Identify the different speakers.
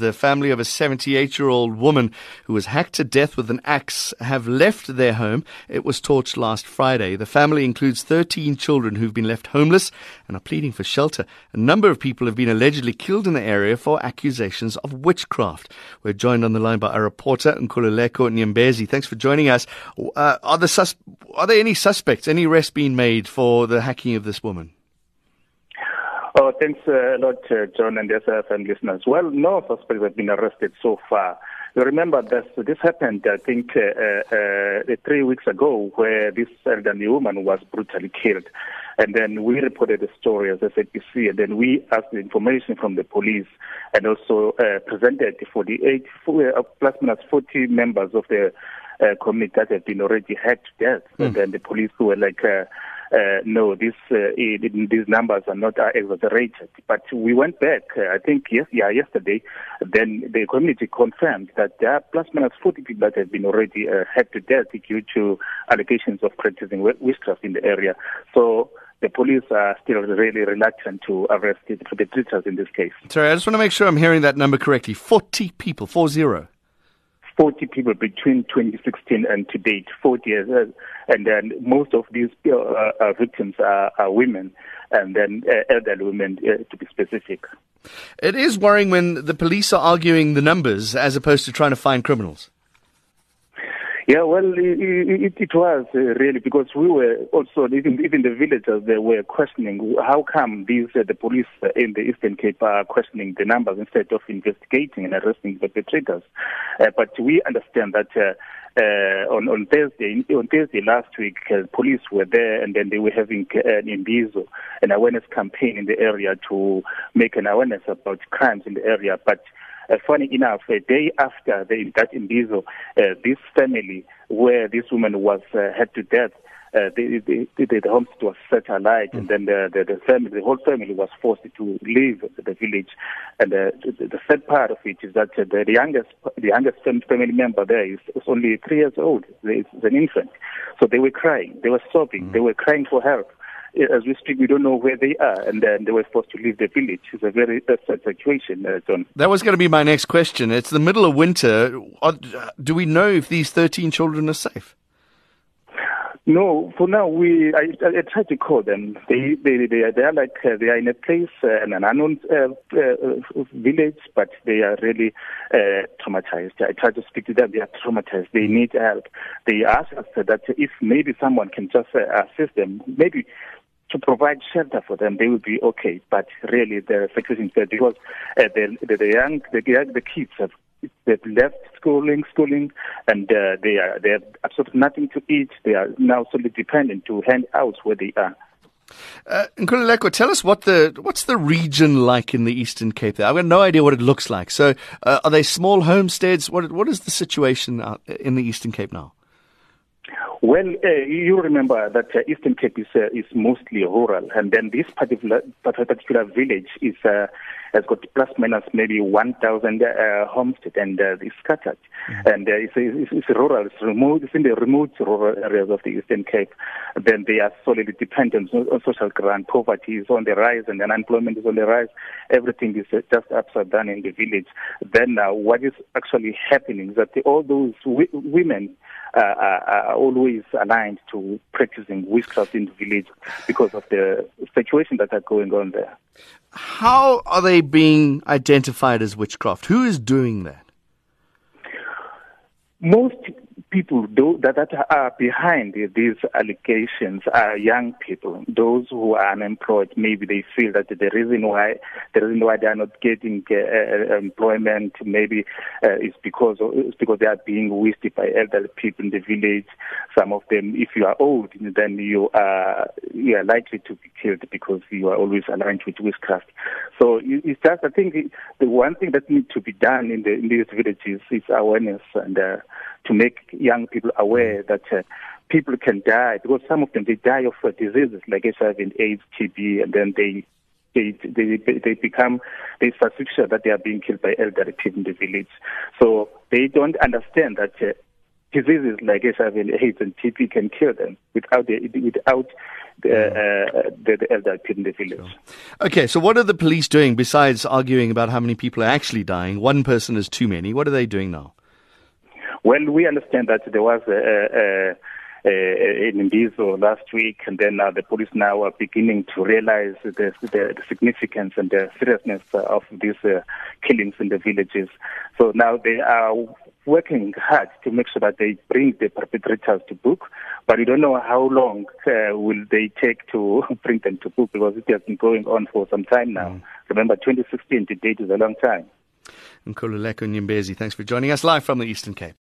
Speaker 1: The family of a 78 year old woman who was hacked to death with an axe have left their home. It was torched last Friday. The family includes 13 children who've been left homeless and are pleading for shelter. A number of people have been allegedly killed in the area for accusations of witchcraft. We're joined on the line by our reporter, Nkululeko Nyembezi. Thanks for joining us. Uh, are, the sus- are there any suspects, any arrests being made for the hacking of this woman?
Speaker 2: Oh, thanks uh, a lot, uh, Jon and the SAfm listeners. Well, no suspects have been arrested so far. You remember this, this happened, I think, uh, uh, three weeks ago, where this elderly woman was brutally killed. And then we reported the story as SABC, and then we asked the information from the police and also uh, presented for the eight, uh, plus minus 40 members of the uh, community that have been already hacked to death. Mm. And then the police were like, uh, no, this, uh, these numbers are not uh, exaggerated. But we went back, uh, I think, yes, yeah, yesterday, then the community confirmed that there are plus minus 40 people that have been already uh, hacked to death due to allegations of practicing witchcraft in the area. So the police are still really reluctant to arrest the perpetrators in this case.
Speaker 1: Sorry, I just want to make sure I'm hearing that number correctly. 40 people, 40.
Speaker 2: 40 people between 2016 and to date, 40 years. Uh, and then most of these uh, uh, victims are, are, women, and then uh, elderly women, uh, to be specific.
Speaker 1: It is worrying when the police are arguing the numbers as opposed to trying to find criminals.
Speaker 2: Yeah, well, it, it was uh, really because we were also even even the villagers they were questioning how come these uh, the police in the Eastern Cape are questioning the numbers instead of investigating and arresting the perpetrators. Uh, but we understand that. Uh, uh, on, on Thursday, on Thursday last week, uh, police were there and then they were having uh, an imbizo, an awareness campaign in the area to make an awareness about crimes in the area. But funny enough, a day after the, that imbizo, uh, this family where this woman was uh, had to death, uh, the, the, the, the homestead was set alight, mm. and then the, the, the family, the whole family was forced to leave the village. And uh, the, the sad part of it is that uh, the, the youngest, the youngest family member there is, is only three years old. It's an infant, so they were crying, they were sobbing, mm. they were crying for help as we speak, we don't know where they are, and then they were forced to leave the village. It's a very sad situation, uh, Jon.
Speaker 1: That was going to be my next question. It's the middle of winter. Do we know if these 13 children are safe?
Speaker 2: No, for now we I, I try to call them. They they they are, they are like uh, they are in a place uh, in an unknown uh, uh, village, but they are really uh, traumatized. I tried to speak to them. They are traumatized. They need help. They ask us that if maybe someone can just uh, assist them, maybe to provide shelter for them, they will be okay. But really, the situation is because uh, the, the, the young, the, the kids have they've left schooling, schooling, and uh, they are they have absolutely nothing to eat. They are now solely dependent to hand out where they are.
Speaker 1: Uh, Nkululeko, tell us what the what's the region like in the Eastern Cape? There, I've got no idea what it looks like. So, uh, are they small homesteads? What what is the situation in the Eastern Cape now?
Speaker 2: Well, uh, you remember that uh, Eastern Cape is, uh, is mostly rural, and then this particular particular village is uh, has got plus minus maybe 1,000 uh, homestead and uh, it's scattered, mm-hmm. and uh, it's, it's, it's rural, it's remote, it's in the remote rural areas of the Eastern Cape. Then they are solely dependent on social grant. Poverty is on the rise, and unemployment is on the rise. Everything is uh, just upside down in the village. Then uh, what is actually happening is that the, all those w- women uh, are always aligned to practicing witchcraft in the village because of the situation that are going on there.
Speaker 1: How are they being identified as witchcraft? Who is doing that?
Speaker 2: Most people do, that, that are behind these allegations are young people, those who are unemployed. Maybe they feel that the reason why the reason why they are not getting uh, uh employment maybe uh, is because because they are being wished by elderly people in the village. Some of them, if you are old, then you are you are likely to be killed because you are always aligned with witchcraft. So it's just I think the one thing that needs to be done in the in these villages is awareness and uh, to make young people aware that uh, people can die because some of them they die of uh, diseases like HIV and AIDS, TB, and then they they they they become they suspicious that they are being killed by elderly people in the village. So they don't understand that. Uh, diseases like HIV and AIDS and TB can kill them without the, without the, uh, the, the elder in the village. Sure.
Speaker 1: Okay, so what are the police doing besides arguing about how many people are actually dying? One person is too many. What are they doing now?
Speaker 2: Well, we understand that there was a, a, a, imbizo last week, and then uh, the police now are beginning to realize the, the, the significance and the seriousness of these uh, killings in the villages. So now they are working hard to make sure that they bring the perpetrators to book, but we don't know how long uh, will they take to bring them to book because it has been going on for some time now. Mm. Remember, 2016 to date is a long time.
Speaker 1: Nkululeko Nyembezi, thanks for joining us live from the Eastern Cape.